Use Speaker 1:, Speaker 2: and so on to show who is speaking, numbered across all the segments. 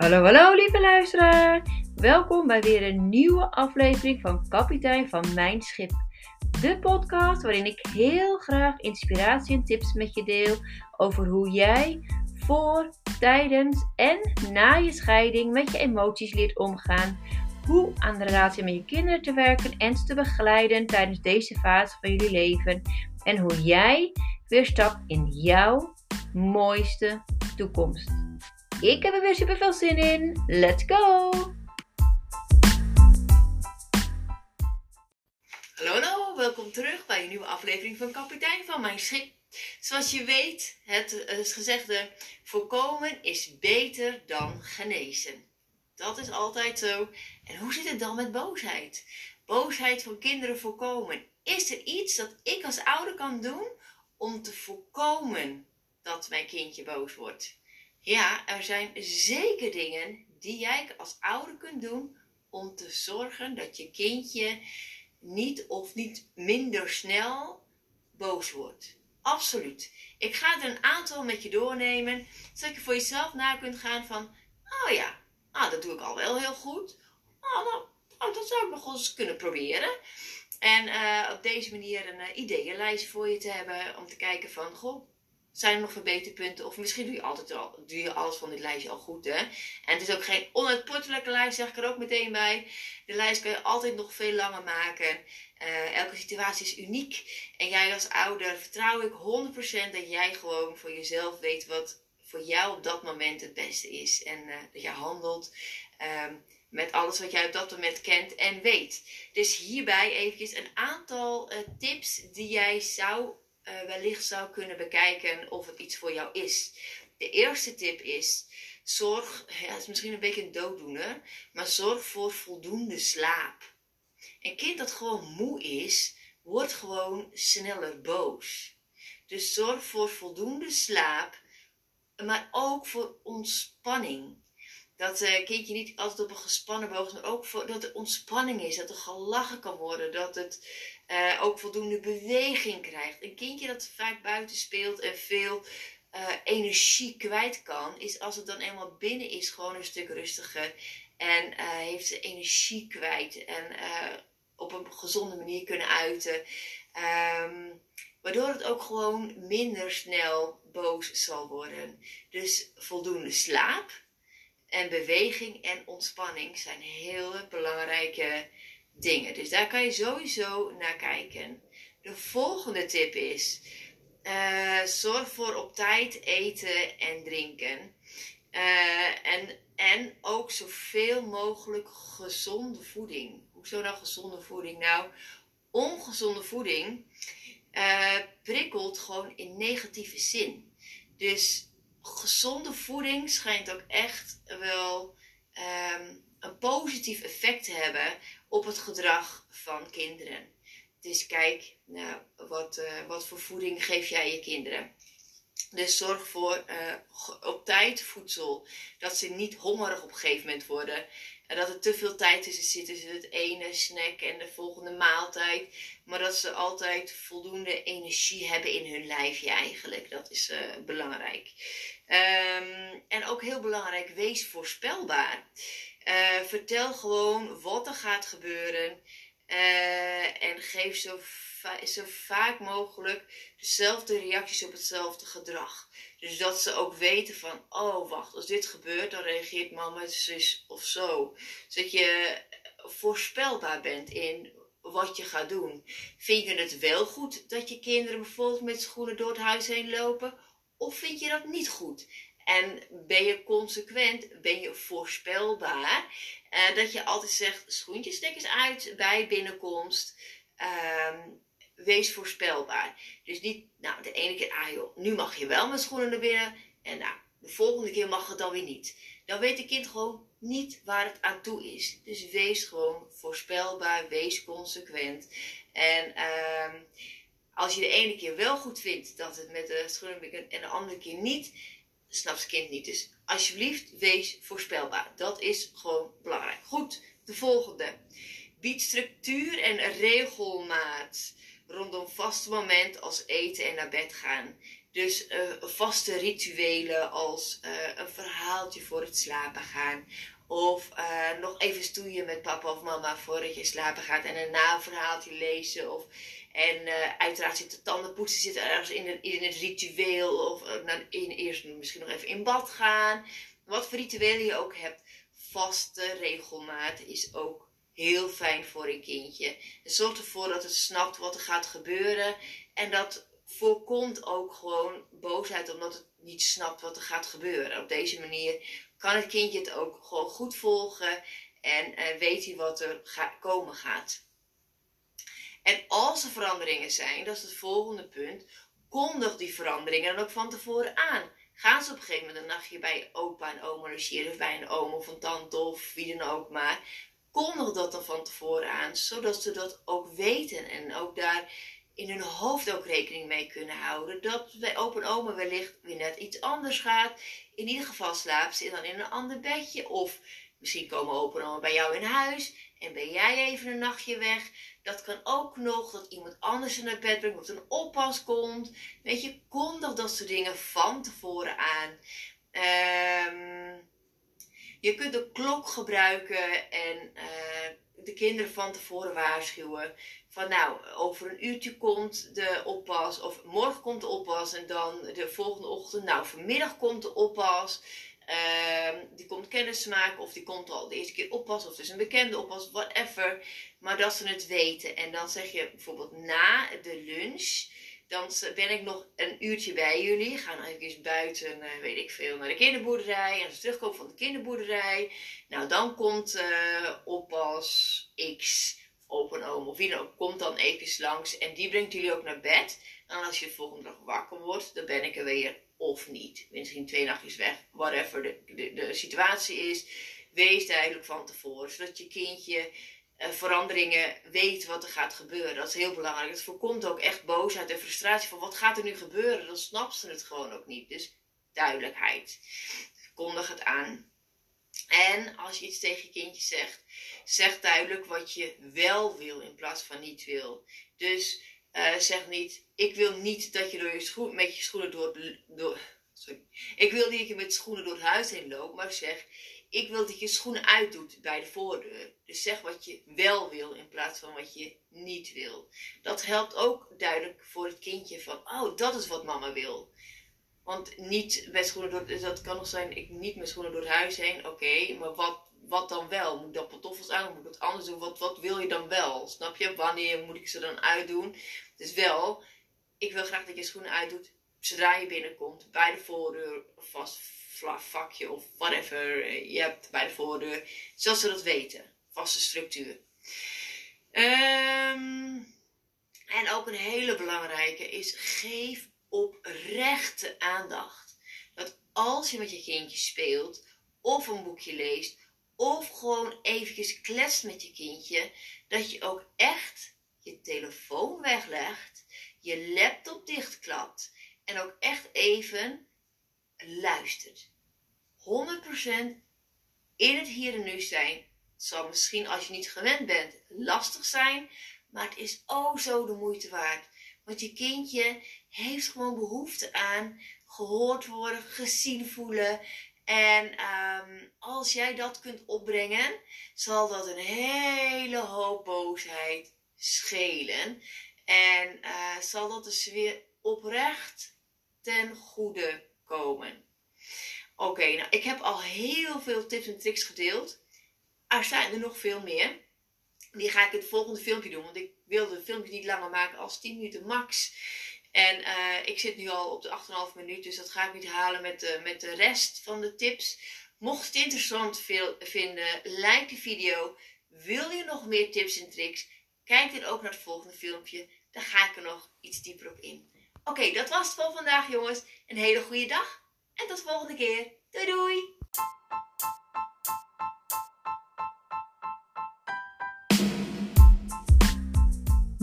Speaker 1: Hallo, hallo lieve luisteraar. Welkom bij weer een nieuwe aflevering van Kapitein van Mijn Schip. De podcast waarin ik heel graag inspiratie en tips met je deel over hoe jij voor, tijdens en na je scheiding met je emoties leert omgaan. Hoe aan de relatie met je kinderen te werken en te begeleiden tijdens deze fase van jullie leven. En hoe jij weer stapt in jouw mooiste toekomst. Ik heb er weer super veel zin in. Let's go! Hallo, welkom terug bij een nieuwe aflevering van Kapitein van Mijn Schip. Zoals je weet, het, het gezegde: voorkomen is beter dan genezen. Dat is altijd zo. En hoe zit het dan met boosheid? Boosheid van kinderen voorkomen. Is er iets dat ik als ouder kan doen om te voorkomen dat mijn kindje boos wordt? Ja, er zijn zeker dingen die jij als ouder kunt doen om te zorgen dat je kindje niet of niet minder snel boos wordt. Absoluut. Ik ga er een aantal met je doornemen, zodat je voor jezelf na kunt gaan van, oh ja, ah, dat doe ik al wel heel goed. Oh, nou, oh, dat zou ik nog eens kunnen proberen. En uh, op deze manier een uh, ideeënlijst voor je te hebben om te kijken van, goh, zijn er nog verbeterpunten? Of misschien doe je, altijd al, doe je alles van dit lijstje al goed, hè? En het is ook geen onuitputtelijke lijst, zeg ik er ook meteen bij. De lijst kan je altijd nog veel langer maken. Uh, elke situatie is uniek. En jij als ouder vertrouw ik 100% dat jij gewoon voor jezelf weet wat voor jou op dat moment het beste is. En uh, dat je handelt um, met alles wat jij op dat moment kent en weet. Dus hierbij eventjes een aantal uh, tips die jij zou uh, wellicht zou kunnen bekijken of het iets voor jou is. De eerste tip is: zorg, ja, is misschien een beetje een dooddoener, maar zorg voor voldoende slaap. Een kind dat gewoon moe is, wordt gewoon sneller boos. Dus zorg voor voldoende slaap, maar ook voor ontspanning. Dat een kindje niet altijd op een gespannen boog maar ook voor, dat er ontspanning is. Dat er gelachen kan worden. Dat het uh, ook voldoende beweging krijgt. Een kindje dat vaak buiten speelt en veel uh, energie kwijt kan, is als het dan eenmaal binnen is, gewoon een stuk rustiger. En uh, heeft ze energie kwijt. En op een gezonde manier kunnen uiten. Um, waardoor het ook gewoon minder snel boos zal worden. Dus voldoende slaap en beweging en ontspanning zijn heel belangrijke dingen. Dus daar kan je sowieso naar kijken. De volgende tip is: uh, zorg voor op tijd eten en drinken. Uh, en, en ook zoveel mogelijk gezonde voeding. Hoezo nou gezonde voeding? Nou, ongezonde voeding uh, prikkelt gewoon in negatieve zin. Dus gezonde voeding schijnt ook echt wel um, een positief effect te hebben op het gedrag van kinderen. Dus kijk, nou, wat, uh, wat voor voeding geef jij je kinderen? Dus zorg voor uh, op tijd voedsel. Dat ze niet hongerig op een gegeven moment worden. En dat er te veel tijd tussen zit tussen het ene snack en de volgende maaltijd. Maar dat ze altijd voldoende energie hebben in hun lijfje eigenlijk. Dat is uh, belangrijk. Um, en ook heel belangrijk, wees voorspelbaar. Uh, vertel gewoon wat er gaat gebeuren. Uh, en geef zo, zo, vaak mogelijk dezelfde reacties op hetzelfde gedrag. Dus dat ze ook weten van, oh wacht, als dit gebeurt, dan reageert mama zus of zo. Zodat je voorspelbaar bent in wat je gaat doen. Vind je het wel goed dat je kinderen bijvoorbeeld met schoenen door het huis heen lopen? Of vind je dat niet goed? En ben je consequent, ben je voorspelbaar. Uh, dat je altijd zegt, schoentjes stekkers uit bij binnenkomst. Um, wees voorspelbaar. Dus niet, nou, de ene keer, ah joh, nu mag je wel met schoenen naar binnen. En nou, de volgende keer mag het dan weer niet. Dan weet de kind gewoon niet waar het aan toe is. Dus wees gewoon voorspelbaar, wees consequent. En um, als je de ene keer wel goed vindt dat het met de schoenen en de andere keer niet, snapt kind niet. Dus alsjeblieft, wees voorspelbaar. Dat is gewoon belangrijk. Goed, de volgende. Bied structuur en regelmaat. rondom vaste moment als eten en naar bed gaan. Dus uh, vaste rituelen als uh, een verhaaltje voor het slapen gaan. Of uh, nog even stoeien met papa of mama voordat je slapen gaat. En een verhaaltje lezen. Of, en uiteraard zit de tandenpoetsen zit ergens in het, in het ritueel. Of nou, in, eerst misschien nog even in bad gaan. Wat voor rituelen je ook hebt. Vaste regelmaat is ook heel fijn voor een kindje. Het zorgt ervoor dat het snapt wat er gaat gebeuren. En dat voorkomt ook gewoon boosheid omdat het niet snapt wat er gaat gebeuren. Op deze manier kan het kindje het ook gewoon goed volgen en uh, weet hij wat er komen gaat. En als er veranderingen zijn, dat is het volgende punt, kondig die veranderingen dan ook van tevoren aan. Gaan ze op een gegeven moment een nachtje bij opa en oma logeren of bij een oom of een tante of wie dan ook maar. Kondig dat dan van tevoren aan, zodat ze dat ook weten en ook daar in hun hoofd ook rekening mee kunnen houden. Dat bij open oma wellicht weer net iets anders gaat. In ieder geval slaapt ze dan in een ander bedje. Of misschien komen open oma bij jou in huis. En ben jij even een nachtje weg. Dat kan ook nog. Dat iemand anders in naar bed brengt. Of een oppas komt. Weet je, kondig dat soort dingen van tevoren aan. Ehm, je kunt de klok gebruiken en uh, de kinderen van tevoren waarschuwen. Van nou, over een uurtje komt de oppas, of morgen komt de oppas en dan de volgende ochtend, nou vanmiddag komt de oppas. Uh, die komt kennis maken of die komt al de eerste keer oppas of het is een bekende oppas, whatever. Maar dat ze het weten. En dan zeg je bijvoorbeeld na de lunch, dan ben ik nog een uurtje bij jullie. Ga nog even buiten, uh, weet ik veel, naar de kinderboerderij. En als ze terugkomen van de kinderboerderij, nou dan komt uh, oppas X, open oom of wie dan ook, komt dan even langs. En die brengt jullie ook naar bed. En als je de volgende dag wakker wordt, dan ben ik er weer of niet. Misschien twee nachtjes weg, whatever de, de, de situatie is. Wees duidelijk van tevoren, zodat je kindje veranderingen weet wat er gaat gebeuren. Dat is heel belangrijk. Het voorkomt ook echt boosheid en frustratie van wat gaat er nu gebeuren. Dan snapt ze het gewoon ook niet. Dus duidelijkheid. Kondig het aan. En als je iets tegen je kindje zegt, zeg duidelijk wat je wel wil in plaats van niet wil. Dus uh, zeg niet, ik wil niet dat je door je schoen, met je schoenen door, door sorry. Ik wil niet dat je met schoenen door het huis heen loopt, maar zeg, ik wil dat je schoenen uitdoet bij de voordeur. Dus zeg wat je wel wil in plaats van wat je niet wil. Dat helpt ook duidelijk voor het kindje van, oh, dat is wat mama wil. Want niet met schoenen door, dat kan nog zijn, ik niet met schoenen door huis heen, oké, maar wat, wat dan wel? Moet ik dan pantoffels aan? Moet ik wat anders doen? Wat, wat wil je dan wel? Snap je? Wanneer moet ik ze dan uitdoen? Dus wel, ik wil graag dat je schoenen uitdoet zodra je binnenkomt, bij de voordeur, vast vakje of whatever eh, je hebt bij de voordeur. Zodat ze dat weten. Vaste structuur. Um, en ook een hele belangrijke is geef oprechte aandacht. Dat als je met je kindje speelt, of een boekje leest, of gewoon eventjes kletst met je kindje, dat je ook echt je telefoon weglegt, je laptop dichtklapt en ook echt even luistert. 100% in het hier en nu zijn. Het zal misschien als je niet gewend bent lastig zijn, maar het is oh zo de moeite waard. Want je kindje heeft gewoon behoefte aan gehoord worden, gezien voelen. En ehm, als jij dat kunt opbrengen, zal dat een hele hoop boosheid schelen. En uh, zal dat dus weer oprecht ten goede komen. Oké, nou ik heb al heel veel tips en tricks gedeeld. Er zijn er nog veel meer. Die ga ik in het volgende filmpje doen. Want ik wilde het filmpje niet langer maken als 10 minuten max. En uh, ik zit nu al op de 8,5 minuut. Dus dat ga ik niet halen met de, met de rest van de tips. Mocht je het interessant vinden, like de video. Wil je nog meer tips en tricks? Kijk dan ook naar het volgende filmpje. Dan ga ik er nog iets dieper op in. Oké, dat was het voor vandaag jongens. Een hele goede dag. En tot de volgende keer. Doei doei!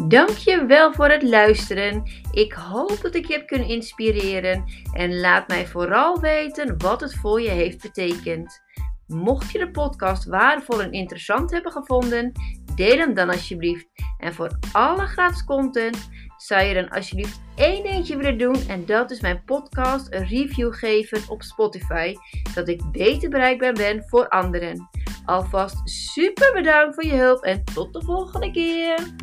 Speaker 1: Dankjewel voor het luisteren. Ik hoop dat ik je heb kunnen inspireren en laat mij vooral weten wat het voor je heeft betekend. Mocht je de podcast waardevol en interessant hebben gevonden,
Speaker 2: deel hem dan alsjeblieft. En voor alle gratis content zou je dan alsjeblieft één dingetje willen doen. En dat is mijn podcast een review geven op Spotify. Dat ik beter bereikbaar ben voor anderen. Alvast super bedankt voor je hulp en tot de volgende keer.